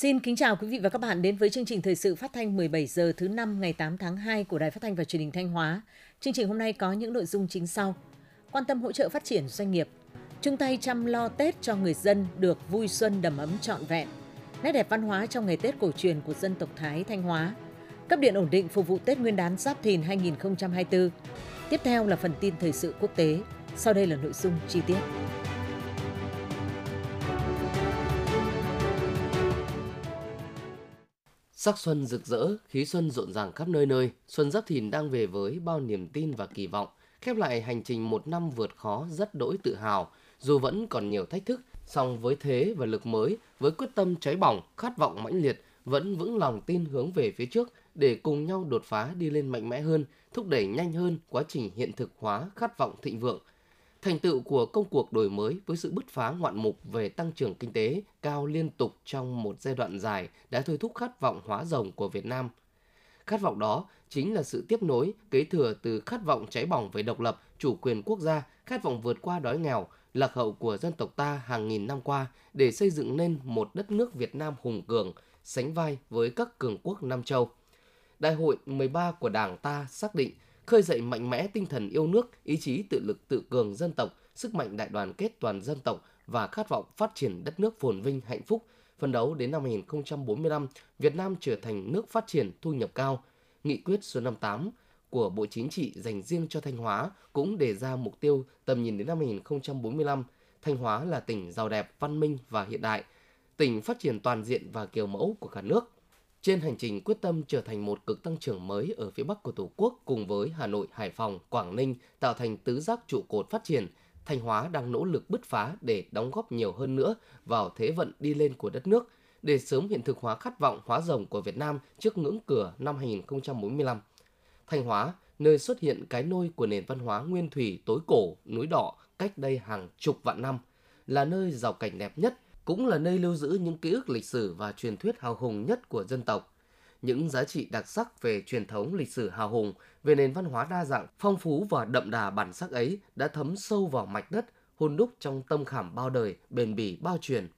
Xin kính chào quý vị và các bạn đến với chương trình thời sự phát thanh 17 giờ thứ năm ngày 8 tháng 2 của Đài Phát thanh và Truyền hình Thanh Hóa. Chương trình hôm nay có những nội dung chính sau: Quan tâm hỗ trợ phát triển doanh nghiệp, chung tay chăm lo Tết cho người dân được vui xuân đầm ấm trọn vẹn. Nét đẹp văn hóa trong ngày Tết cổ truyền của dân tộc Thái Thanh Hóa. Cấp điện ổn định phục vụ Tết Nguyên đán Giáp Thìn 2024. Tiếp theo là phần tin thời sự quốc tế. Sau đây là nội dung chi tiết. Sắc xuân rực rỡ, khí xuân rộn ràng khắp nơi nơi, xuân giáp thìn đang về với bao niềm tin và kỳ vọng, khép lại hành trình một năm vượt khó rất đỗi tự hào, dù vẫn còn nhiều thách thức, song với thế và lực mới, với quyết tâm cháy bỏng, khát vọng mãnh liệt, vẫn vững lòng tin hướng về phía trước để cùng nhau đột phá đi lên mạnh mẽ hơn, thúc đẩy nhanh hơn quá trình hiện thực hóa khát vọng thịnh vượng, Thành tựu của công cuộc đổi mới với sự bứt phá ngoạn mục về tăng trưởng kinh tế cao liên tục trong một giai đoạn dài đã thôi thúc khát vọng hóa rồng của Việt Nam. Khát vọng đó chính là sự tiếp nối, kế thừa từ khát vọng cháy bỏng về độc lập, chủ quyền quốc gia, khát vọng vượt qua đói nghèo, lạc hậu của dân tộc ta hàng nghìn năm qua để xây dựng nên một đất nước Việt Nam hùng cường, sánh vai với các cường quốc Nam Châu. Đại hội 13 của Đảng ta xác định khơi dậy mạnh mẽ tinh thần yêu nước, ý chí tự lực tự cường dân tộc, sức mạnh đại đoàn kết toàn dân tộc và khát vọng phát triển đất nước phồn vinh hạnh phúc. Phân đấu đến năm 2045, Việt Nam trở thành nước phát triển thu nhập cao. Nghị quyết số 58 của Bộ Chính trị dành riêng cho Thanh Hóa cũng đề ra mục tiêu tầm nhìn đến năm 2045. Thanh Hóa là tỉnh giàu đẹp, văn minh và hiện đại, tỉnh phát triển toàn diện và kiểu mẫu của cả nước – trên hành trình quyết tâm trở thành một cực tăng trưởng mới ở phía Bắc của Tổ quốc cùng với Hà Nội, Hải Phòng, Quảng Ninh tạo thành tứ giác trụ cột phát triển, Thanh Hóa đang nỗ lực bứt phá để đóng góp nhiều hơn nữa vào thế vận đi lên của đất nước, để sớm hiện thực hóa khát vọng hóa rồng của Việt Nam trước ngưỡng cửa năm 2045. Thanh Hóa, nơi xuất hiện cái nôi của nền văn hóa nguyên thủy tối cổ, núi đỏ cách đây hàng chục vạn năm, là nơi giàu cảnh đẹp nhất – cũng là nơi lưu giữ những ký ức lịch sử và truyền thuyết hào hùng nhất của dân tộc. Những giá trị đặc sắc về truyền thống lịch sử hào hùng, về nền văn hóa đa dạng, phong phú và đậm đà bản sắc ấy đã thấm sâu vào mạch đất, hôn đúc trong tâm khảm bao đời, bền bỉ bao truyền.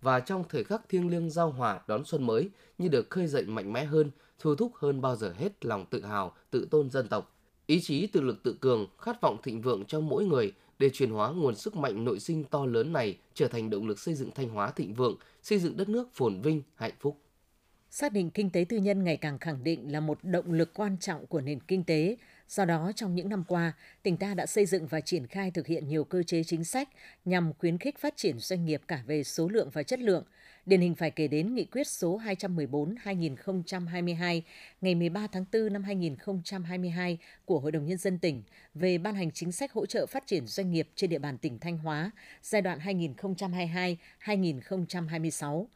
Và trong thời khắc thiêng liêng giao hòa đón xuân mới, như được khơi dậy mạnh mẽ hơn, thu thúc hơn bao giờ hết lòng tự hào, tự tôn dân tộc. Ý chí tự lực tự cường, khát vọng thịnh vượng trong mỗi người để chuyển hóa nguồn sức mạnh nội sinh to lớn này trở thành động lực xây dựng Thanh Hóa thịnh vượng, xây dựng đất nước phồn vinh, hạnh phúc. Xác định kinh tế tư nhân ngày càng khẳng định là một động lực quan trọng của nền kinh tế, Do đó, trong những năm qua, tỉnh ta đã xây dựng và triển khai thực hiện nhiều cơ chế chính sách nhằm khuyến khích phát triển doanh nghiệp cả về số lượng và chất lượng. Điển hình phải kể đến nghị quyết số 214-2022 ngày 13 tháng 4 năm 2022 của Hội đồng Nhân dân tỉnh về ban hành chính sách hỗ trợ phát triển doanh nghiệp trên địa bàn tỉnh Thanh Hóa giai đoạn 2022-2026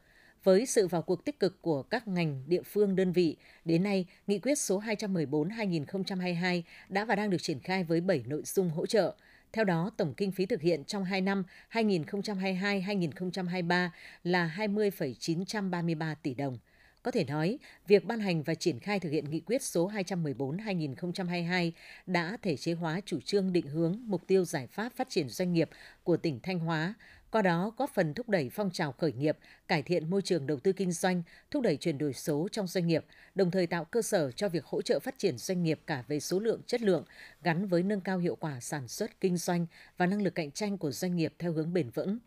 với sự vào cuộc tích cực của các ngành, địa phương, đơn vị, đến nay, nghị quyết số 214-2022 đã và đang được triển khai với 7 nội dung hỗ trợ. Theo đó, tổng kinh phí thực hiện trong 2 năm 2022-2023 là 20,933 tỷ đồng. Có thể nói, việc ban hành và triển khai thực hiện nghị quyết số 214-2022 đã thể chế hóa chủ trương định hướng, mục tiêu giải pháp phát triển doanh nghiệp của tỉnh Thanh Hóa, qua đó góp phần thúc đẩy phong trào khởi nghiệp, cải thiện môi trường đầu tư kinh doanh, thúc đẩy chuyển đổi số trong doanh nghiệp, đồng thời tạo cơ sở cho việc hỗ trợ phát triển doanh nghiệp cả về số lượng, chất lượng, gắn với nâng cao hiệu quả sản xuất, kinh doanh và năng lực cạnh tranh của doanh nghiệp theo hướng bền vững.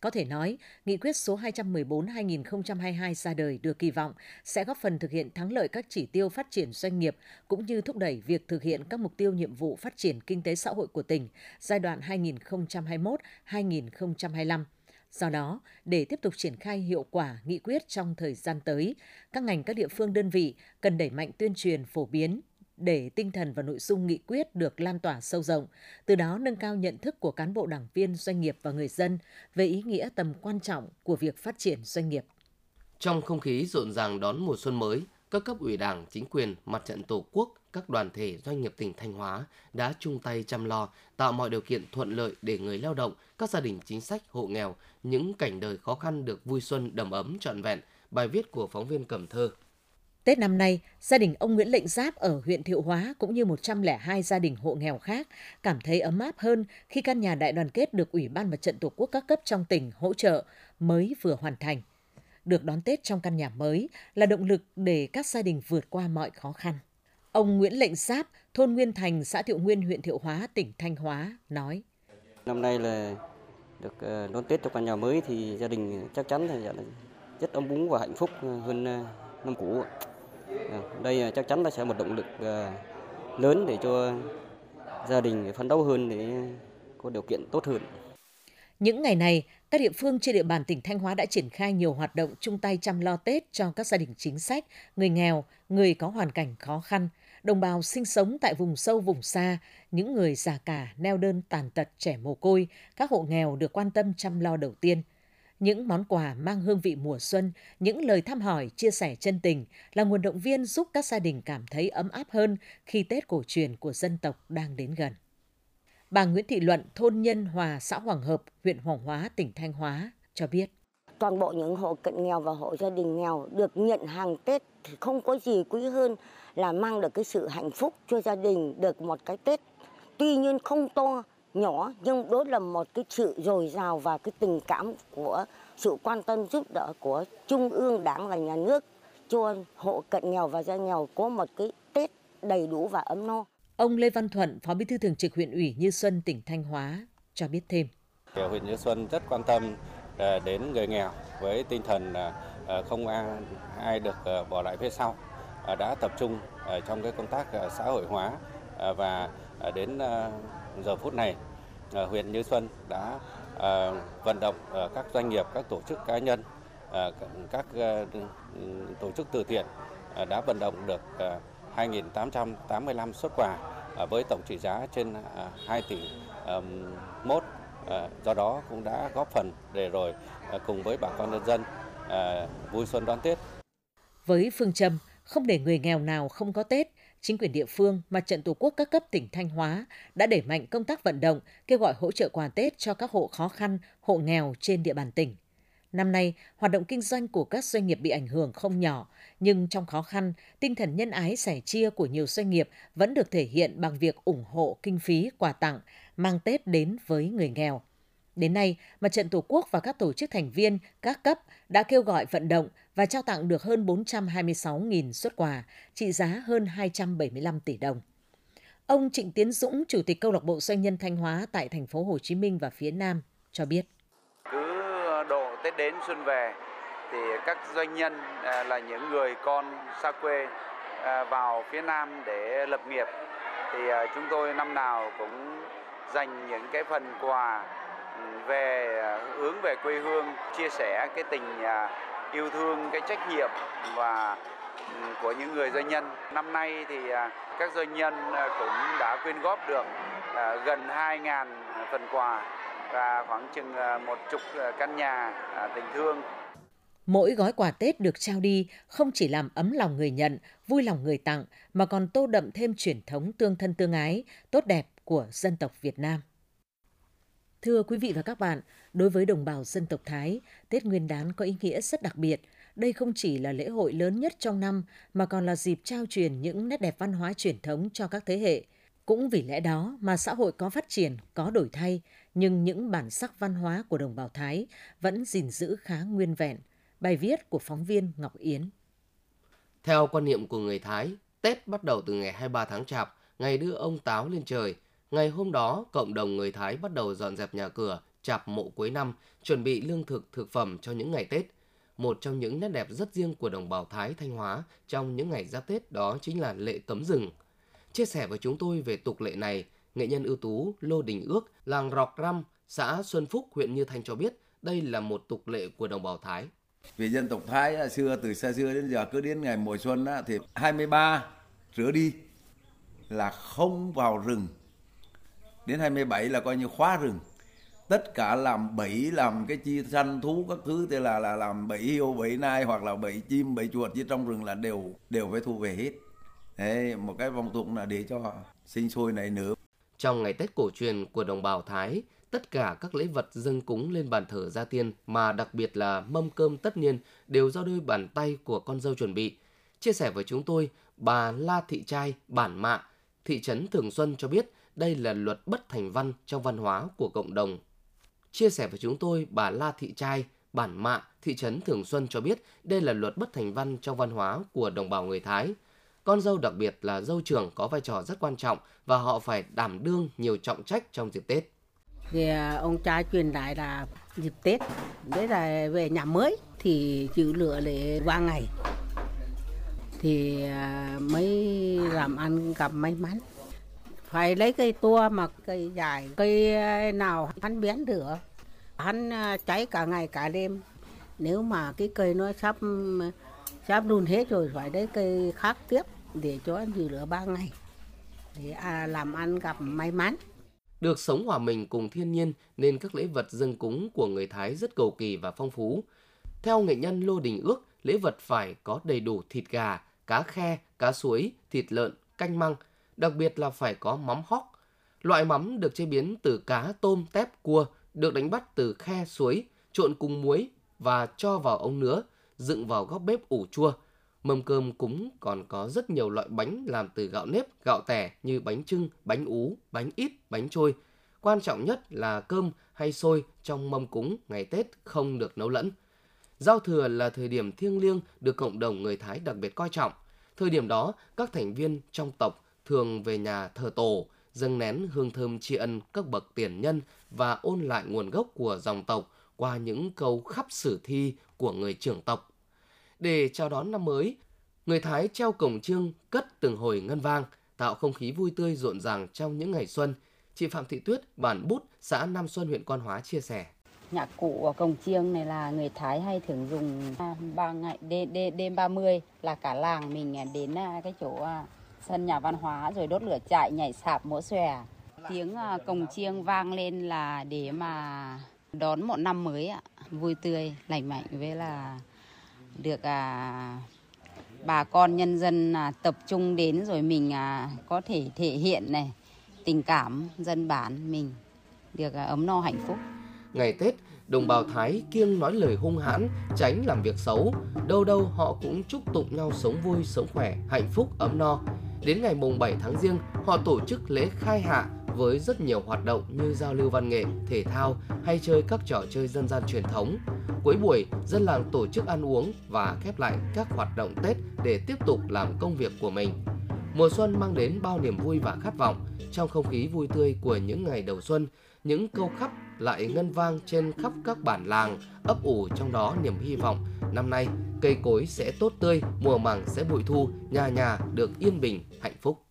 Có thể nói, nghị quyết số 214-2022 ra đời được kỳ vọng sẽ góp phần thực hiện thắng lợi các chỉ tiêu phát triển doanh nghiệp cũng như thúc đẩy việc thực hiện các mục tiêu nhiệm vụ phát triển kinh tế xã hội của tỉnh giai đoạn 2021-2025. Do đó, để tiếp tục triển khai hiệu quả nghị quyết trong thời gian tới, các ngành các địa phương đơn vị cần đẩy mạnh tuyên truyền phổ biến, để tinh thần và nội dung nghị quyết được lan tỏa sâu rộng, từ đó nâng cao nhận thức của cán bộ đảng viên, doanh nghiệp và người dân về ý nghĩa tầm quan trọng của việc phát triển doanh nghiệp. Trong không khí rộn ràng đón mùa xuân mới, các cấp ủy đảng, chính quyền, mặt trận tổ quốc, các đoàn thể doanh nghiệp tỉnh Thanh Hóa đã chung tay chăm lo, tạo mọi điều kiện thuận lợi để người lao động, các gia đình chính sách, hộ nghèo, những cảnh đời khó khăn được vui xuân đầm ấm trọn vẹn. Bài viết của phóng viên Cẩm Thơ Tết năm nay, gia đình ông Nguyễn Lệnh Giáp ở huyện Thiệu Hóa cũng như 102 gia đình hộ nghèo khác cảm thấy ấm áp hơn khi căn nhà đại đoàn kết được Ủy ban Mặt trận Tổ quốc các cấp trong tỉnh hỗ trợ mới vừa hoàn thành. được đón Tết trong căn nhà mới là động lực để các gia đình vượt qua mọi khó khăn. Ông Nguyễn Lệnh Giáp, thôn Nguyên Thành, xã Thiệu Nguyên, huyện Thiệu Hóa, tỉnh Thanh Hóa nói. Năm nay là được ờ, đón Tết trong căn nhà mới thì gia đình chắc chắn là rất ấm cúng và hạnh phúc hơn ờ, năm cũ. Ờ, đây ờ, chắc chắn là sẽ một động lực ờ, lớn để cho gia đình phấn đấu hơn để có điều kiện tốt hơn. Những ngày này, các địa phương trên địa bàn tỉnh Thanh Hóa đã triển khai nhiều hoạt động chung tay chăm lo Tết cho các gia đình chính sách, người nghèo, người có hoàn cảnh khó khăn, đồng bào sinh sống tại vùng sâu vùng xa, những người già cả, neo đơn tàn tật, trẻ mồ côi, các hộ nghèo được quan tâm chăm lo đầu tiên. Những món quà mang hương vị mùa xuân, những lời thăm hỏi, chia sẻ chân tình là nguồn động viên giúp các gia đình cảm thấy ấm áp hơn khi Tết cổ truyền của dân tộc đang đến gần. Bà Nguyễn Thị Luận, thôn Nhân Hòa, xã Hoàng Hợp, huyện Hoàng Hóa, tỉnh Thanh Hóa cho biết. Toàn bộ những hộ cận nghèo và hộ gia đình nghèo được nhận hàng Tết thì không có gì quý hơn là mang được cái sự hạnh phúc cho gia đình được một cái Tết. Tuy nhiên không to, nhỏ nhưng đó là một cái sự dồi dào và cái tình cảm của sự quan tâm giúp đỡ của Trung ương Đảng và Nhà nước cho hộ cận nghèo và gia nghèo có một cái Tết đầy đủ và ấm no. Ông Lê Văn Thuận, Phó Bí thư Thường trực huyện ủy Như Xuân, tỉnh Thanh Hóa cho biết thêm. Huyện Như Xuân rất quan tâm à, đến người nghèo với tinh thần à, không ai được à, bỏ lại phía sau đã tập trung trong cái công tác xã hội hóa và đến giờ phút này à, huyện Như Xuân đã à, vận động à, các doanh nghiệp, các tổ chức cá nhân, các tổ chức từ thiện đã vận động được 2.885 xuất quà với tổng trị giá trên 2 tỷ mốt. Do đó cũng đã góp phần để rồi cùng với bà con nhân dân vui xuân đón Tết. Với phương châm không để người nghèo nào không có Tết, chính quyền địa phương, mặt trận Tổ quốc các cấp tỉnh Thanh Hóa đã đẩy mạnh công tác vận động, kêu gọi hỗ trợ quà Tết cho các hộ khó khăn, hộ nghèo trên địa bàn tỉnh. Năm nay, hoạt động kinh doanh của các doanh nghiệp bị ảnh hưởng không nhỏ, nhưng trong khó khăn, tinh thần nhân ái sẻ chia của nhiều doanh nghiệp vẫn được thể hiện bằng việc ủng hộ kinh phí quà tặng, mang Tết đến với người nghèo. Đến nay, Mặt trận Tổ quốc và các tổ chức thành viên, các cấp đã kêu gọi vận động và trao tặng được hơn 426.000 xuất quà, trị giá hơn 275 tỷ đồng. Ông Trịnh Tiến Dũng, Chủ tịch Câu lạc bộ Doanh nhân Thanh Hóa tại thành phố Hồ Chí Minh và phía Nam cho biết. cứ độ Tết đến xuân về thì các doanh nhân à, là những người con xa quê à, vào phía Nam để lập nghiệp thì à, chúng tôi năm nào cũng dành những cái phần quà ừ, về hướng về quê hương chia sẻ cái tình yêu thương cái trách nhiệm và ừ, của những người doanh nhân năm nay thì à, các doanh nhân à, cũng đã quyên góp được à, gần 2.000 phần quà và khoảng chừng một chục căn nhà tình thương. Mỗi gói quà Tết được trao đi không chỉ làm ấm lòng người nhận, vui lòng người tặng, mà còn tô đậm thêm truyền thống tương thân tương ái, tốt đẹp của dân tộc Việt Nam. Thưa quý vị và các bạn, đối với đồng bào dân tộc Thái, Tết Nguyên đán có ý nghĩa rất đặc biệt. Đây không chỉ là lễ hội lớn nhất trong năm, mà còn là dịp trao truyền những nét đẹp văn hóa truyền thống cho các thế hệ. Cũng vì lẽ đó mà xã hội có phát triển, có đổi thay, nhưng những bản sắc văn hóa của đồng bào Thái vẫn gìn giữ khá nguyên vẹn. Bài viết của phóng viên Ngọc Yến. Theo quan niệm của người Thái, Tết bắt đầu từ ngày 23 tháng Chạp, ngày đưa ông Táo lên trời. Ngày hôm đó, cộng đồng người Thái bắt đầu dọn dẹp nhà cửa, chạp mộ cuối năm, chuẩn bị lương thực, thực phẩm cho những ngày Tết. Một trong những nét đẹp rất riêng của đồng bào Thái Thanh Hóa trong những ngày giáp Tết đó chính là lễ cấm rừng. Chia sẻ với chúng tôi về tục lệ này, nghệ nhân ưu tú Lô Đình Ước, làng Rọc Răm, xã Xuân Phúc, huyện Như Thanh cho biết đây là một tục lệ của đồng bào Thái. Vì dân tộc Thái xưa từ xa xưa đến giờ cứ đến ngày mùa xuân á, thì 23 rửa đi là không vào rừng. Đến 27 là coi như khóa rừng. Tất cả làm bẫy, làm cái chi săn thú các thứ thì là là làm bẫy yêu bẫy nai hoặc là bẫy chim, bẫy chuột chứ trong rừng là đều đều phải thu về hết. Đấy, một cái phong tục là để cho sinh sôi này nữa. Trong ngày Tết cổ truyền của đồng bào Thái, tất cả các lễ vật dâng cúng lên bàn thờ gia tiên mà đặc biệt là mâm cơm tất niên đều do đôi bàn tay của con dâu chuẩn bị. Chia sẻ với chúng tôi, bà La Thị Trai, bản mạ, thị trấn Thường Xuân cho biết đây là luật bất thành văn trong văn hóa của cộng đồng. Chia sẻ với chúng tôi, bà La Thị Trai, bản Mạ, thị trấn Thường Xuân cho biết đây là luật bất thành văn trong văn hóa của đồng bào người Thái. Con dâu đặc biệt là dâu trưởng có vai trò rất quan trọng và họ phải đảm đương nhiều trọng trách trong dịp Tết. Thì à, ông cha truyền lại là dịp Tết, đấy là về nhà mới thì chịu lửa để qua ngày thì à, mới làm ăn gặp may mắn phải lấy cây tua mà cây dài cây ờ, nào hắn biến được. Hắn ờ, cháy cả ngày cả đêm. Nếu mà cái cây nó sắp sắp đun hết rồi phải lấy cây khác tiếp để cho anh dư lửa ba ngày. Để à, làm ăn gặp may mắn. Được sống hòa mình cùng thiên nhiên nên các lễ vật dân cúng của người Thái rất cầu kỳ và phong phú. Theo nghệ nhân Lô Đình Ước, lễ vật phải có đầy đủ thịt gà, cá khe, cá suối, thịt lợn, canh măng, đặc biệt là phải có mắm hóc. Loại mắm được chế biến từ cá, tôm, tép, cua, được đánh bắt từ khe suối, trộn cùng muối và cho vào ống nứa, dựng vào góc bếp ủ chua. Mâm cơm cúng còn có rất nhiều loại bánh làm từ gạo nếp, gạo tẻ như bánh trưng, bánh ú, bánh ít, bánh trôi. Quan trọng nhất là cơm hay xôi trong mâm cúng ngày Tết không được nấu lẫn. Giao thừa là thời điểm thiêng liêng được cộng đồng người Thái đặc biệt coi trọng. Thời điểm đó, các thành viên trong tộc thường về nhà thờ tổ, dâng nén hương thơm tri ân các bậc tiền nhân và ôn lại nguồn gốc của dòng tộc qua những câu khắp sử thi của người trưởng tộc. Để chào đón năm mới, người Thái treo cổng trương cất từng hồi ngân vang, tạo không khí vui tươi rộn ràng trong những ngày xuân. Chị Phạm Thị Tuyết, bản Bút, xã Nam Xuân, huyện Quan Hóa chia sẻ. Nhạc cụ ở cổng chiêng này là người Thái hay thường dùng à, ba ngày đêm, đêm, 30 là cả làng mình à, đến à, cái chỗ sân nhà văn hóa rồi đốt lửa chạy nhảy sạp múa xòe. Tiếng à, cồng chiêng vang lên là để mà đón một năm mới ạ, vui tươi, lành mạnh với là được à, bà con nhân dân à, tập trung đến rồi mình à, có thể thể hiện này tình cảm dân bản mình được à, ấm no hạnh phúc. Ngày Tết, đồng bào Thái kiêng nói lời hung hãn, tránh làm việc xấu. Đâu đâu họ cũng chúc tụng nhau sống vui, sống khỏe, hạnh phúc, ấm no. Đến ngày mùng 7 tháng riêng, họ tổ chức lễ khai hạ với rất nhiều hoạt động như giao lưu văn nghệ, thể thao hay chơi các trò chơi dân gian truyền thống. Cuối buổi, dân làng tổ chức ăn uống và khép lại các hoạt động Tết để tiếp tục làm công việc của mình. Mùa xuân mang đến bao niềm vui và khát vọng. Trong không khí vui tươi của những ngày đầu xuân, những câu khắp lại ngân vang trên khắp các bản làng, ấp ủ trong đó niềm hy vọng năm nay cây cối sẽ tốt tươi, mùa màng sẽ bội thu, nhà nhà được yên bình, hạnh phúc.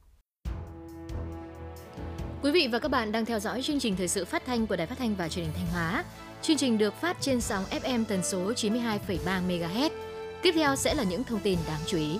Quý vị và các bạn đang theo dõi chương trình thời sự phát thanh của Đài Phát thanh và Truyền hình Thanh Hóa. Chương trình được phát trên sóng FM tần số 92,3 MHz. Tiếp theo sẽ là những thông tin đáng chú ý.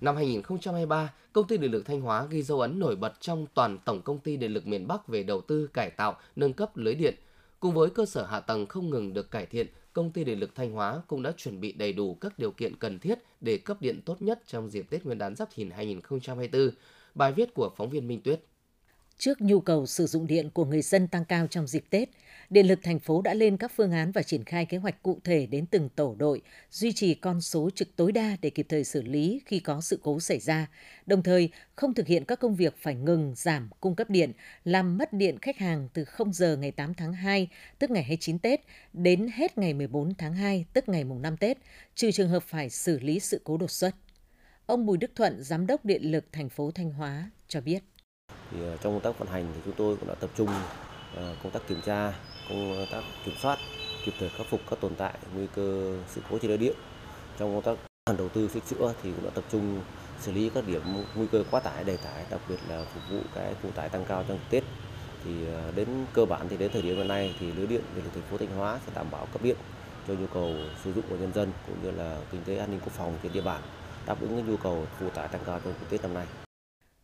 Năm 2023, Công ty Điện lực Thanh Hóa ghi dấu ấn nổi bật trong toàn Tổng Công ty Điện lực miền Bắc về đầu tư cải tạo, nâng cấp lưới điện. Cùng với cơ sở hạ tầng không ngừng được cải thiện, Công ty Điện lực Thanh Hóa cũng đã chuẩn bị đầy đủ các điều kiện cần thiết để cấp điện tốt nhất trong dịp Tết Nguyên đán Giáp Thìn 2024. Bài viết của phóng viên Minh Tuyết. Trước nhu cầu sử dụng điện của người dân tăng cao trong dịp Tết, Điện lực thành phố đã lên các phương án và triển khai kế hoạch cụ thể đến từng tổ đội, duy trì con số trực tối đa để kịp thời xử lý khi có sự cố xảy ra, đồng thời không thực hiện các công việc phải ngừng, giảm cung cấp điện, làm mất điện khách hàng từ 0 giờ ngày 8 tháng 2, tức ngày 29 Tết, đến hết ngày 14 tháng 2, tức ngày mùng 5 Tết, trừ trường hợp phải xử lý sự cố đột xuất. Ông Bùi Đức Thuận, Giám đốc Điện lực thành phố Thanh Hóa cho biết. Thì ờ, trong công tác vận hành thì chúng tôi cũng đã tập trung Ờ, công tác kiểm tra, công tác kiểm soát, kịp thời khắc phục các tồn tại nguy cơ sự cố trên lưới điện. Trong công tác đầu tư sửa chữa thì cũng đã tập trung xử lý các điểm nguy cơ quá tải, đầy tải, đặc biệt là phục vụ cái phụ tải tăng cao trong Tết. Thì ờ, đến cơ bản thì đến thời điểm hiện nay thì lưới điện điện lực thành phố Thanh Hóa sẽ đảm bảo cấp điện cho nhu cầu sử dụng của nhân dân cũng như là kinh tế an ninh quốc phòng trên địa bàn đáp ứng nhu cầu phụ tải tăng cao trong Tết năm nay.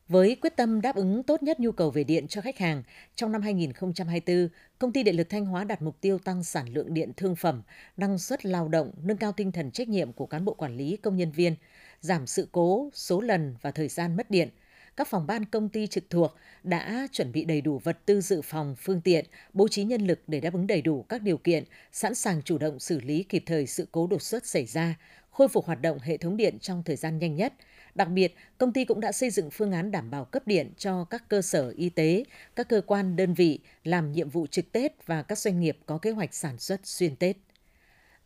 Với quyết tâm đáp ứng tốt nhất nhu cầu về điện cho khách hàng, trong năm 2024, Công ty Điện lực Thanh Hóa đặt mục tiêu tăng sản lượng điện thương phẩm, năng suất lao động, nâng cao tinh thần trách nhiệm của cán bộ quản lý, công nhân viên, giảm sự cố, số lần và thời gian mất điện. Các phòng ban công ty trực thuộc đã chuẩn bị đầy đủ vật tư dự phòng, phương tiện, bố trí nhân lực để đáp ứng đầy đủ các điều kiện, sẵn sàng chủ động xử lý kịp thời sự cố đột xuất xảy ra, khôi phục hoạt động hệ thống điện trong thời gian nhanh nhất. Đặc biệt, công ty cũng đã xây dựng phương án đảm bảo cấp điện cho các cơ sở y tế, các cơ quan đơn vị làm nhiệm vụ trực Tết và các doanh nghiệp có kế hoạch sản xuất xuyên Tết.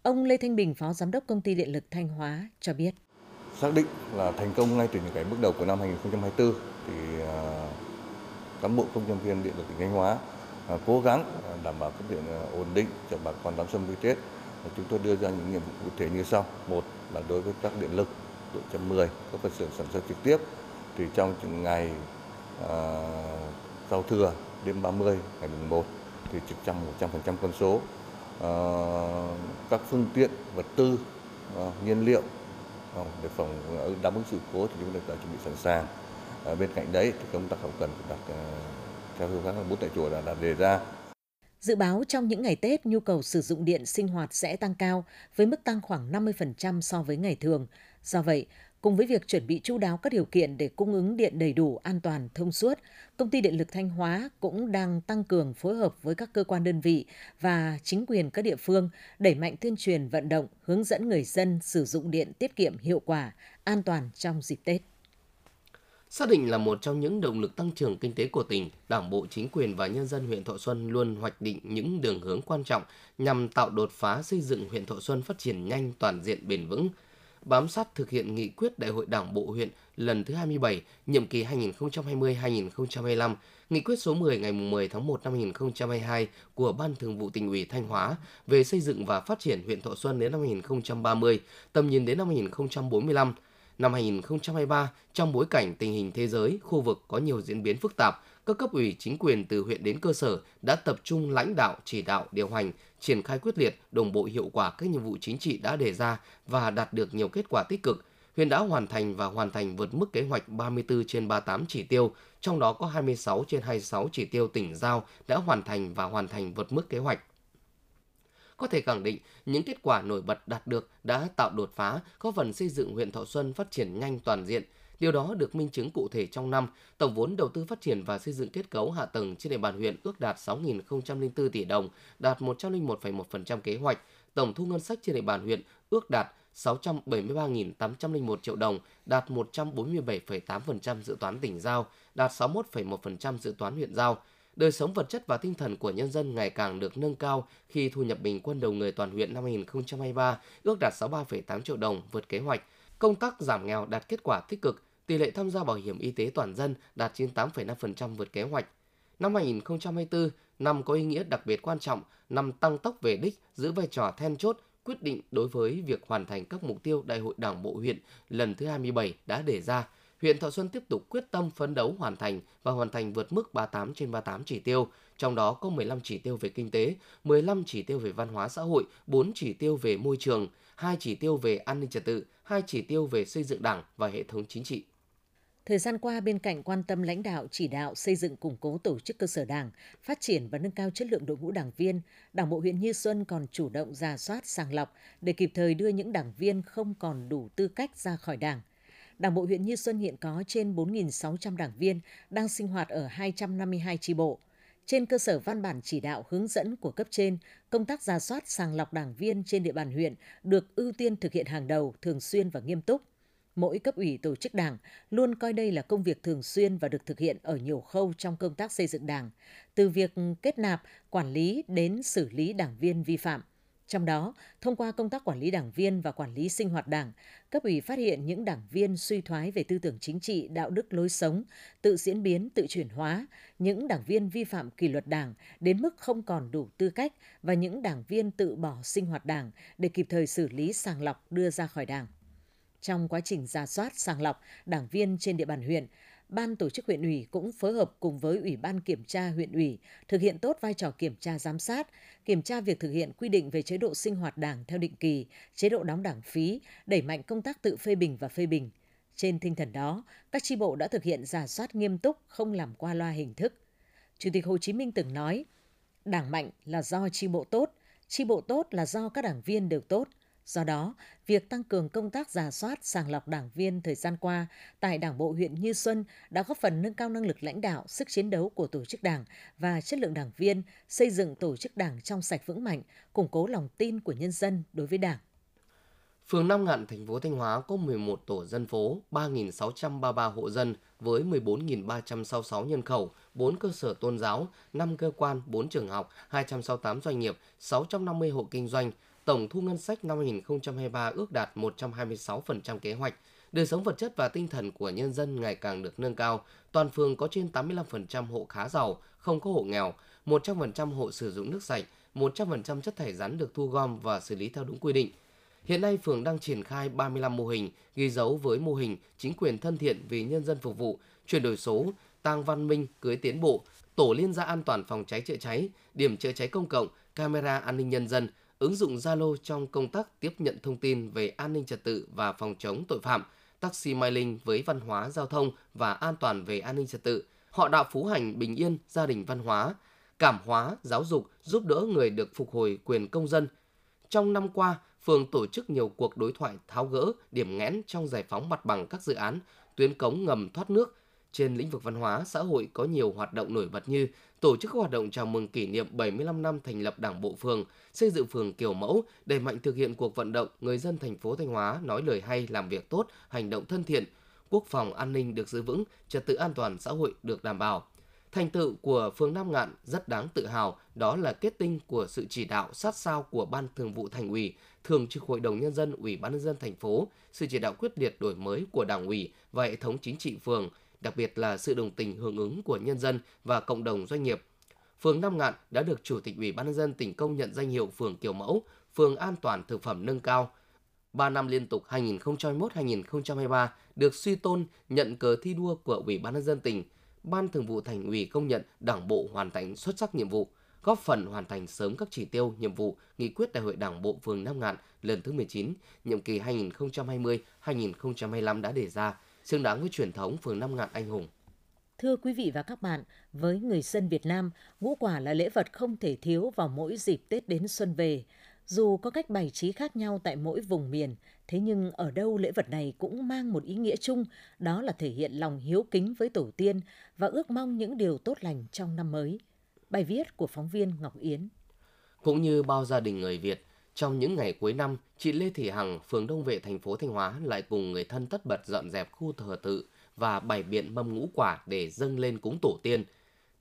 Ông Lê Thanh Bình, Phó Giám đốc Công ty Điện lực Thanh Hóa cho biết. Xác định là thành công ngay từ những cái bước đầu của năm 2024 thì à, cán bộ công nhân viên điện lực tỉnh Thanh Hóa à, cố gắng à, đảm bảo cấp điện ổn định cho bà con đón xuân vui Tết. Chúng tôi đưa ra những nhiệm vụ cụ thể như sau. Một là đối với các điện lực độ 110 các cơ sở sản xuất trực tiếp. Thì trong ngày à, giao thừa đêm 30 ngày mùng 1 thì trực trăm 100% quân số. À, các phương tiện vật tư à, nhiên liệu à, để phòng đáp ứng sự cố thì chúng tôi đã chuẩn bị sẵn sàng. À, bên cạnh đấy thì công tác hậu cần cũng đặt à, theo phương pháp bốn tại chùa đã đặt đề ra. Dự báo trong những ngày Tết, nhu cầu sử dụng điện sinh hoạt sẽ tăng cao với mức tăng khoảng 50% so với ngày thường. Do vậy, cùng với việc chuẩn bị chu đáo các điều kiện để cung ứng điện đầy đủ, an toàn, thông suốt, công ty điện lực Thanh Hóa cũng đang tăng cường phối hợp với các cơ quan đơn vị và chính quyền các địa phương đẩy mạnh tuyên truyền vận động, hướng dẫn người dân sử dụng điện tiết kiệm hiệu quả, an toàn trong dịp Tết. Xác định là một trong những động lực tăng trưởng kinh tế của tỉnh, Đảng bộ, chính quyền và nhân dân huyện Thọ Xuân luôn hoạch định những đường hướng quan trọng nhằm tạo đột phá xây dựng huyện Thọ Xuân phát triển nhanh, toàn diện, bền vững, bám sát thực hiện nghị quyết Đại hội Đảng bộ huyện lần thứ 27, nhiệm kỳ 2020-2025, nghị quyết số 10 ngày 10 tháng 1 năm 2022 của Ban Thường vụ tỉnh ủy Thanh Hóa về xây dựng và phát triển huyện Thọ Xuân đến năm 2030, tầm nhìn đến năm 2045. Năm 2023, trong bối cảnh tình hình thế giới, khu vực có nhiều diễn biến phức tạp, các cấp ủy chính quyền từ huyện đến cơ sở đã tập trung lãnh đạo, chỉ đạo, điều hành, triển khai quyết liệt, đồng bộ hiệu quả các nhiệm vụ chính trị đã đề ra và đạt được nhiều kết quả tích cực. Huyện đã hoàn thành và hoàn thành vượt mức kế hoạch 34 trên 38 chỉ tiêu, trong đó có 26 trên 26 chỉ tiêu tỉnh giao đã hoàn thành và hoàn thành vượt mức kế hoạch có thể khẳng định những kết quả nổi bật đạt được đã tạo đột phá, có phần xây dựng huyện Thọ Xuân phát triển nhanh toàn diện, Điều đó được minh chứng cụ thể trong năm, tổng vốn đầu tư phát triển và xây dựng kết cấu hạ tầng trên địa bàn huyện ước đạt 6.004 tỷ đồng, đạt 101,1% kế hoạch. Tổng thu ngân sách trên địa bàn huyện ước đạt 673.801 triệu đồng, đạt 147,8% dự toán tỉnh giao, đạt 61,1% dự toán huyện giao. Đời sống vật chất và tinh thần của nhân dân ngày càng được nâng cao khi thu nhập bình quân đầu người toàn huyện năm 2023 ước đạt 63,8 triệu đồng, vượt kế hoạch. Công tác giảm nghèo đạt kết quả tích cực, tỷ lệ tham gia bảo hiểm y tế toàn dân đạt 98,5% vượt kế hoạch. Năm 2024, năm có ý nghĩa đặc biệt quan trọng, năm tăng tốc về đích giữ vai trò then chốt quyết định đối với việc hoàn thành các mục tiêu Đại hội Đảng bộ huyện lần thứ 27 đã đề ra. Huyện Thọ Xuân tiếp tục quyết tâm phấn đấu hoàn thành và hoàn thành vượt mức 38 trên 38 chỉ tiêu, trong đó có 15 chỉ tiêu về kinh tế, 15 chỉ tiêu về văn hóa xã hội, 4 chỉ tiêu về môi trường, 2 chỉ tiêu về an ninh trật tự, 2 chỉ tiêu về xây dựng Đảng và hệ thống chính trị. Thời gian qua, bên cạnh quan tâm lãnh đạo chỉ đạo xây dựng củng cố tổ chức cơ sở đảng, phát triển và nâng cao chất lượng đội ngũ đảng viên, Đảng bộ huyện Như Xuân còn chủ động ra soát sàng lọc để kịp thời đưa những đảng viên không còn đủ tư cách ra khỏi đảng. Đảng bộ huyện Như Xuân hiện có trên 4.600 đảng viên đang sinh hoạt ở 252 tri bộ. Trên cơ sở văn bản chỉ đạo hướng dẫn của cấp trên, công tác ra soát sàng lọc đảng viên trên địa bàn huyện được ưu tiên thực hiện hàng đầu, thường xuyên và nghiêm túc mỗi cấp ủy tổ chức đảng luôn coi đây là công việc thường xuyên và được thực hiện ở nhiều khâu trong công tác xây dựng đảng, từ việc kết nạp, quản lý đến xử lý đảng viên vi phạm. Trong đó, thông qua công tác quản lý đảng viên và quản lý sinh hoạt đảng, cấp ủy phát hiện những đảng viên suy thoái về tư tưởng chính trị, đạo đức lối sống, tự diễn biến, tự chuyển hóa, những đảng viên vi phạm kỷ luật đảng đến mức không còn đủ tư cách và những đảng viên tự bỏ sinh hoạt đảng để kịp thời xử lý sàng lọc đưa ra khỏi đảng. Trong quá trình ra soát, sàng lọc đảng viên trên địa bàn huyện, Ban tổ chức huyện ủy cũng phối hợp cùng với Ủy ban kiểm tra huyện ủy thực hiện tốt vai trò kiểm tra giám sát, kiểm tra việc thực hiện quy định về chế độ sinh hoạt đảng theo định kỳ, chế độ đóng đảng phí, đẩy mạnh công tác tự phê bình và phê bình. Trên tinh thần đó, các tri bộ đã thực hiện giả soát nghiêm túc, không làm qua loa hình thức. Chủ tịch Hồ Chí Minh từng nói, đảng mạnh là do tri bộ tốt, tri bộ tốt là do các đảng viên đều tốt. Do đó, việc tăng cường công tác giả soát sàng lọc đảng viên thời gian qua tại Đảng bộ huyện Như Xuân đã góp phần nâng cao năng lực lãnh đạo, sức chiến đấu của tổ chức đảng và chất lượng đảng viên, xây dựng tổ chức đảng trong sạch vững mạnh, củng cố lòng tin của nhân dân đối với đảng. Phường Nam Ngạn, thành phố Thanh Hóa có 11 tổ dân phố, 3.633 hộ dân với 14.366 nhân khẩu, 4 cơ sở tôn giáo, 5 cơ quan, 4 trường học, 268 doanh nghiệp, 650 hộ kinh doanh. Tổng thu ngân sách năm 2023 ước đạt 126% kế hoạch. Đời sống vật chất và tinh thần của nhân dân ngày càng được nâng cao. Toàn phường có trên 85% hộ khá giàu, không có hộ nghèo, 100% hộ sử dụng nước sạch, 100% chất thải rắn được thu gom và xử lý theo đúng quy định. Hiện nay, phường đang triển khai 35 mô hình, ghi dấu với mô hình chính quyền thân thiện vì nhân dân phục vụ, chuyển đổi số, tăng văn minh, cưới tiến bộ, tổ liên gia an toàn phòng cháy chữa cháy, điểm chữa cháy công cộng, camera an ninh nhân dân, ứng dụng Zalo trong công tác tiếp nhận thông tin về an ninh trật tự và phòng chống tội phạm, taxi mailing với văn hóa giao thông và an toàn về an ninh trật tự, họ đạo phú hành bình yên, gia đình văn hóa, cảm hóa, giáo dục, giúp đỡ người được phục hồi quyền công dân. Trong năm qua, phường tổ chức nhiều cuộc đối thoại tháo gỡ điểm nghẽn trong giải phóng mặt bằng các dự án, tuyến cống ngầm thoát nước. Trên lĩnh vực văn hóa, xã hội có nhiều hoạt động nổi bật như tổ chức các hoạt động chào mừng kỷ niệm 75 năm thành lập Đảng bộ phường, xây dựng phường kiểu mẫu, đẩy mạnh thực hiện cuộc vận động người dân thành phố Thanh Hóa nói lời hay, làm việc tốt, hành động thân thiện, quốc phòng an ninh được giữ vững, trật tự an toàn xã hội được đảm bảo. Thành tựu của phường Nam Ngạn rất đáng tự hào, đó là kết tinh của sự chỉ đạo sát sao của Ban Thường vụ Thành ủy, Thường trực Hội đồng nhân dân Ủy ban nhân dân thành phố, sự chỉ đạo quyết liệt đổi mới của Đảng ủy và hệ thống chính trị phường, đặc biệt là sự đồng tình hưởng ứng của nhân dân và cộng đồng doanh nghiệp. Phường Nam Ngạn đã được Chủ tịch Ủy ban nhân dân tỉnh công nhận danh hiệu phường kiểu mẫu, phường an toàn thực phẩm nâng cao. 3 năm liên tục 2021-2023 được suy tôn nhận cờ thi đua của Ủy ban nhân dân tỉnh, Ban Thường vụ Thành ủy công nhận Đảng bộ hoàn thành xuất sắc nhiệm vụ, góp phần hoàn thành sớm các chỉ tiêu, nhiệm vụ, nghị quyết Đại hội Đảng bộ phường Nam Ngạn lần thứ 19, nhiệm kỳ 2020-2025 đã đề ra, xứng đáng với truyền thống phường Nam Ngạn anh hùng. Thưa quý vị và các bạn, với người dân Việt Nam, ngũ quả là lễ vật không thể thiếu vào mỗi dịp Tết đến xuân về. Dù có cách bày trí khác nhau tại mỗi vùng miền, thế nhưng ở đâu lễ vật này cũng mang một ý nghĩa chung, đó là thể hiện lòng hiếu kính với tổ tiên và ước mong những điều tốt lành trong năm mới. Bài viết của phóng viên Ngọc Yến. Cũng như bao gia đình người Việt, trong những ngày cuối năm, chị Lê Thị Hằng, phường Đông Vệ, thành phố Thanh Hóa lại cùng người thân tất bật dọn dẹp khu thờ tự và bày biện mâm ngũ quả để dâng lên cúng tổ tiên.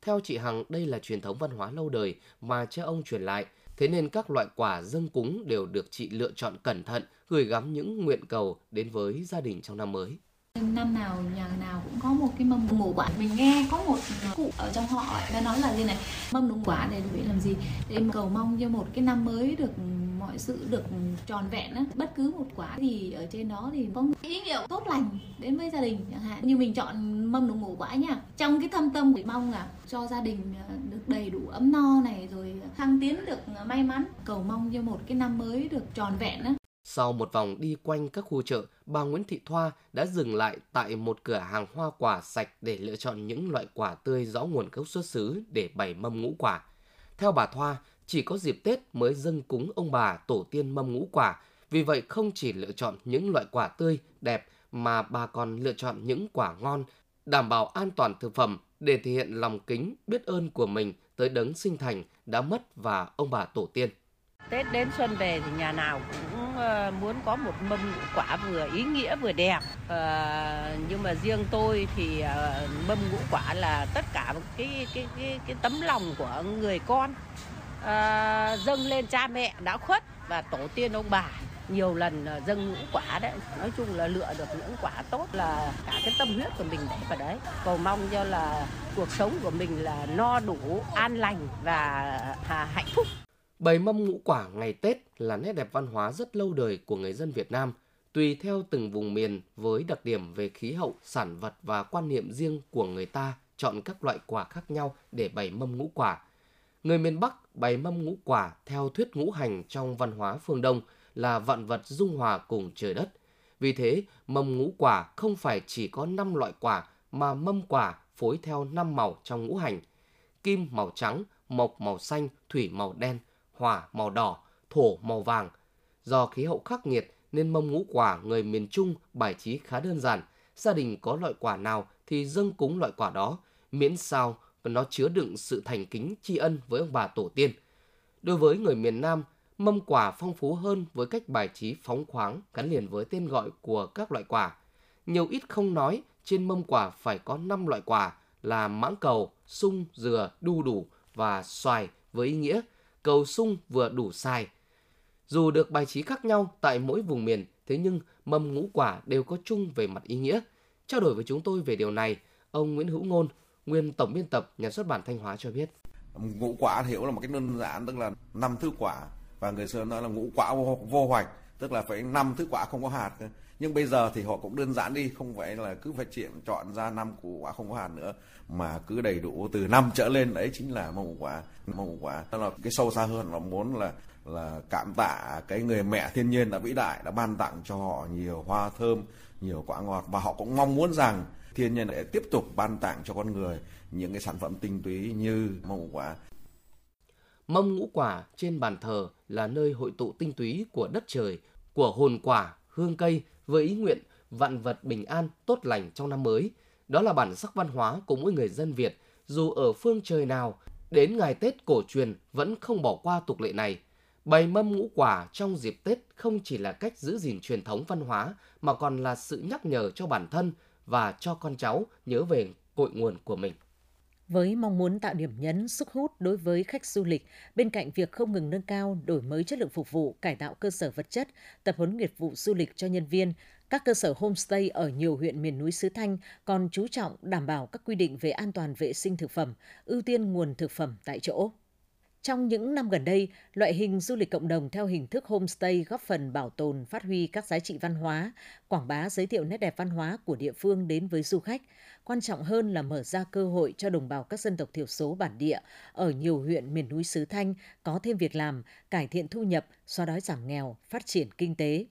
Theo chị Hằng, đây là truyền thống văn hóa lâu đời mà cha ông truyền lại, thế nên các loại quả dâng cúng đều được chị lựa chọn cẩn thận, gửi gắm những nguyện cầu đến với gia đình trong năm mới. Năm nào nhà nào cũng có một cái mâm ngũ quả. Mình nghe có một cụ ở trong họ đã nói là gì này, mâm ngũ quả để để làm gì? Để cầu mong cho một cái năm mới được mọi sự được tròn vẹn á. Bất cứ một quả thì ở trên đó thì có ý nghĩa tốt lành đến với gia đình chẳng hạn. Như mình chọn mâm đồng ngũ quả nha. Trong cái thâm tâm của mong là cho gia đình à, được đầy đủ ấm no này rồi thăng tiến được may mắn cầu mong cho một cái năm mới được tròn vẹn á sau một vòng đi quanh các khu chợ, bà Nguyễn Thị Thoa đã dừng lại tại một cửa hàng hoa quả sạch để lựa chọn những loại quả tươi rõ nguồn gốc xuất xứ để bày mâm ngũ quả. Theo bà Thoa, chỉ có dịp Tết mới dâng cúng ông bà tổ tiên mâm ngũ quả, vì vậy không chỉ lựa chọn những loại quả tươi, đẹp mà bà còn lựa chọn những quả ngon, đảm bảo an toàn thực phẩm để thể hiện lòng kính, biết ơn của mình tới đấng sinh thành đã mất và ông bà tổ tiên. Tết đến xuân về thì nhà nào cũng ờ, muốn có một mâm ngũ quả vừa ý nghĩa vừa đẹp. À, nhưng mà riêng tôi thì ờ, mâm ngũ quả là tất cả cái cái cái cái tấm lòng của người con à, dâng lên cha mẹ đã khuất và tổ tiên ông bà. Nhiều lần ờ, dâng ngũ quả đấy. Nói chung là lựa được những quả tốt là cả cái tâm huyết của mình để vào đấy. Cầu mong cho là cuộc sống của mình là no đủ an lành và à, hạnh phúc. Bày mâm ngũ quả ngày Tết là nét đẹp văn hóa rất lâu đời của người dân Việt Nam, tùy theo từng vùng miền với đặc điểm về khí hậu, sản vật và quan niệm riêng của người ta chọn các loại quả khác nhau để bày mâm ngũ quả. Người miền Bắc bày mâm ngũ quả theo thuyết ngũ hành trong văn hóa phương Đông là vạn vật dung hòa cùng trời đất. Vì thế, mâm ngũ quả không phải chỉ có 5 loại quả mà mâm quả phối theo 5 màu trong ngũ hành. Kim màu trắng, mộc màu xanh, thủy màu đen, hỏa màu đỏ, thổ màu vàng. Do khí hậu khắc nghiệt nên mâm ngũ quả người miền Trung bài trí khá đơn giản. Gia đình có loại quả nào thì dâng cúng loại quả đó, miễn sao nó chứa đựng sự thành kính tri ân với ông bà tổ tiên. Đối với người miền Nam, mâm quả phong phú hơn với cách bài trí phóng khoáng gắn liền với tên gọi của các loại quả. Nhiều ít không nói, trên mâm quả phải có 5 loại quả là mãng cầu, sung, dừa, đu đủ và xoài với ý nghĩa cầu sung vừa đủ xài. Dù được bài trí khác nhau tại mỗi vùng miền, thế nhưng mâm ngũ quả đều có chung về mặt ý nghĩa. Trao đổi với chúng tôi về điều này, ông Nguyễn Hữu Ngôn, nguyên tổng biên tập nhà xuất bản Thanh Hóa cho biết. Ngũ quả hiểu là một cái đơn giản tức là năm thứ quả. Và người xưa nói là ngũ quả vô, vô hoạch tức là phải năm thứ quả không có hạt nhưng bây giờ thì họ cũng đơn giản đi không phải là cứ phải chuyện chọn ra năm củ quả không có hạt nữa mà cứ đầy đủ từ năm trở lên. Đấy chính là mong quả mong quả. Tức là cái sâu xa hơn là muốn là là cảm tạ cái người mẹ thiên nhiên đã vĩ đại đã ban tặng cho họ nhiều hoa thơm nhiều quả ngọt. Và họ cũng mong muốn rằng thiên nhiên lại tiếp tục ban tặng cho con người những cái sản phẩm tinh túy như mong quả mâm ngũ quả trên bàn thờ là nơi hội tụ tinh túy của đất trời, của hồn quả, hương cây với ý nguyện vạn vật bình an, tốt lành trong năm mới. Đó là bản sắc văn hóa của mỗi người dân Việt, dù ở phương trời nào, đến ngày Tết cổ truyền vẫn không bỏ qua tục lệ này. Bày mâm ngũ quả trong dịp Tết không chỉ là cách giữ gìn truyền thống văn hóa mà còn là sự nhắc nhở cho bản thân và cho con cháu nhớ về cội nguồn của mình với mong muốn tạo điểm nhấn sức hút đối với khách du lịch, bên cạnh việc không ngừng nâng cao, đổi mới chất lượng phục vụ, cải tạo cơ sở vật chất, tập huấn nghiệp vụ du lịch cho nhân viên, các cơ sở homestay ở nhiều huyện miền núi xứ Thanh còn chú trọng đảm bảo các quy định về an toàn vệ sinh thực phẩm, ưu tiên nguồn thực phẩm tại chỗ. Trong những năm gần đây, loại hình du lịch cộng đồng theo hình thức homestay góp phần bảo tồn, phát huy các giá trị văn hóa, quảng bá giới thiệu nét đẹp văn hóa của địa phương đến với du khách. Quan trọng hơn là mở ra cơ hội cho đồng bào các dân tộc thiểu số bản địa ở nhiều huyện miền núi xứ Thanh có thêm việc làm, cải thiện thu nhập, xóa đói giảm nghèo, phát triển kinh tế.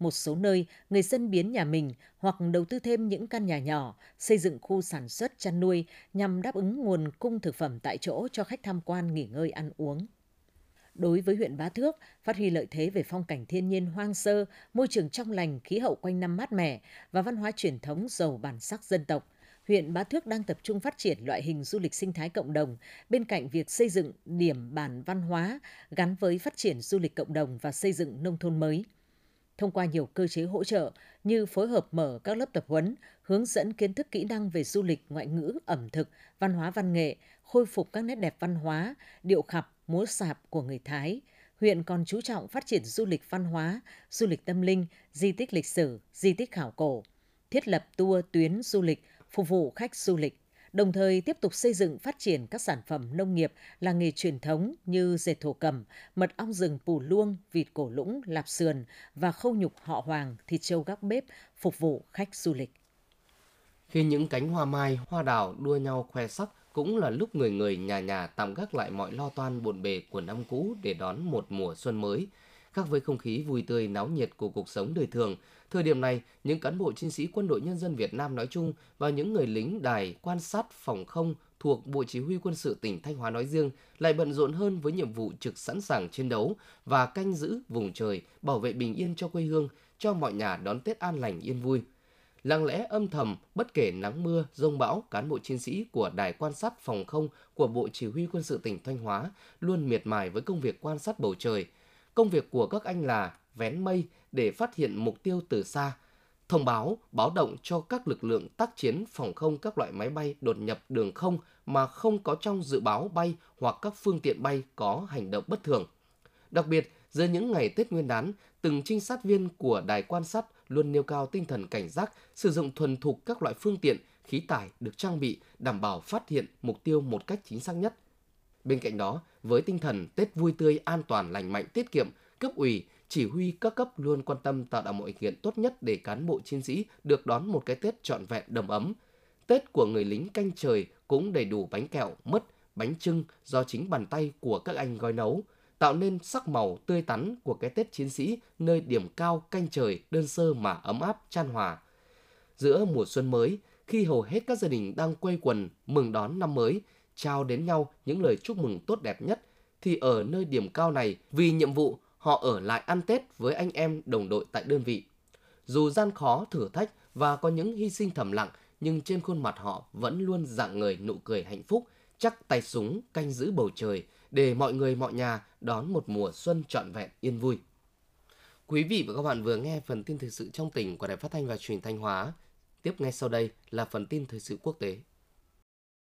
Một số nơi, người dân biến nhà mình hoặc đầu tư thêm những căn nhà nhỏ, xây dựng khu sản xuất chăn nuôi nhằm đáp ứng nguồn cung thực phẩm tại chỗ cho khách tham quan nghỉ ngơi ăn uống. Đối với huyện Bá Thước, phát huy lợi thế về phong cảnh thiên nhiên hoang sơ, môi trường trong lành, khí hậu quanh năm mát mẻ và văn hóa truyền thống giàu bản sắc dân tộc, huyện Bá Thước đang tập trung phát triển loại hình du lịch sinh thái cộng đồng bên cạnh việc xây dựng điểm bản văn hóa gắn với phát triển du lịch cộng đồng và xây dựng nông thôn mới thông qua nhiều cơ chế hỗ trợ như phối hợp mở các lớp tập huấn, hướng dẫn kiến thức kỹ năng về du lịch, ngoại ngữ, ẩm thực, văn hóa văn nghệ, khôi phục các nét đẹp văn hóa, điệu khập, múa sạp của người Thái. Huyện còn chú trọng phát triển du lịch văn hóa, du lịch tâm linh, di tích lịch sử, di tích khảo cổ, thiết lập tour tuyến du lịch phục vụ khách du lịch đồng thời tiếp tục xây dựng phát triển các sản phẩm nông nghiệp làng nghề truyền thống như dệt thổ cẩm, mật ong rừng pù luông, vịt cổ lũng, lạp sườn và khâu nhục họ hoàng, thịt trâu gác bếp phục vụ khách du lịch. Khi những cánh hoa mai, hoa đào đua nhau khoe sắc cũng là lúc người người nhà nhà tạm gác lại mọi lo toan bộn bề của năm cũ để đón một mùa xuân mới. Khác với không khí vui tươi náo nhiệt của cuộc sống đời thường, Thời điểm này, những cán bộ chiến sĩ quân đội nhân dân Việt Nam nói chung và những người lính đài quan sát phòng không thuộc Bộ Chỉ huy quân sự tỉnh Thanh Hóa nói riêng lại bận rộn hơn với nhiệm vụ trực sẵn sàng chiến đấu và canh giữ vùng trời, bảo vệ bình yên cho quê hương, cho mọi nhà đón Tết an lành yên vui. Lặng lẽ âm thầm, bất kể nắng mưa, rông bão, cán bộ chiến sĩ của Đài quan sát phòng không của Bộ Chỉ huy quân sự tỉnh Thanh Hóa luôn miệt mài với công việc quan sát bầu trời. Công việc của các anh là vén mây để phát hiện mục tiêu từ xa, thông báo, báo động cho các lực lượng tác chiến phòng không các loại máy bay đột nhập đường không mà không có trong dự báo bay hoặc các phương tiện bay có hành động bất thường. Đặc biệt, giữa những ngày Tết Nguyên đán, từng trinh sát viên của đài quan sát luôn nêu cao tinh thần cảnh giác, sử dụng thuần thục các loại phương tiện, khí tải được trang bị đảm bảo phát hiện mục tiêu một cách chính xác nhất. Bên cạnh đó, với tinh thần Tết vui tươi, an toàn, lành mạnh, tiết kiệm, cấp ủy, chỉ huy các cấp luôn quan tâm tạo ra mọi kiện tốt nhất để cán bộ chiến sĩ được đón một cái Tết trọn vẹn đầm ấm. Tết của người lính canh trời cũng đầy đủ bánh kẹo, mứt, bánh trưng do chính bàn tay của các anh gói nấu, tạo nên sắc màu tươi tắn của cái Tết chiến sĩ nơi điểm cao canh trời đơn sơ mà ấm áp chan hòa. Giữa mùa xuân mới, khi hầu hết các gia đình đang quây quần mừng đón năm mới, trao đến nhau những lời chúc mừng tốt đẹp nhất, thì ở nơi điểm cao này vì nhiệm vụ họ ở lại ăn Tết với anh em đồng đội tại đơn vị. Dù gian khó, thử thách và có những hy sinh thầm lặng, nhưng trên khuôn mặt họ vẫn luôn dạng người nụ cười hạnh phúc, chắc tay súng canh giữ bầu trời để mọi người mọi nhà đón một mùa xuân trọn vẹn yên vui. Quý vị và các bạn vừa nghe phần tin thời sự trong tỉnh của Đài Phát thanh và Truyền thanh Hóa. Tiếp ngay sau đây là phần tin thời sự quốc tế.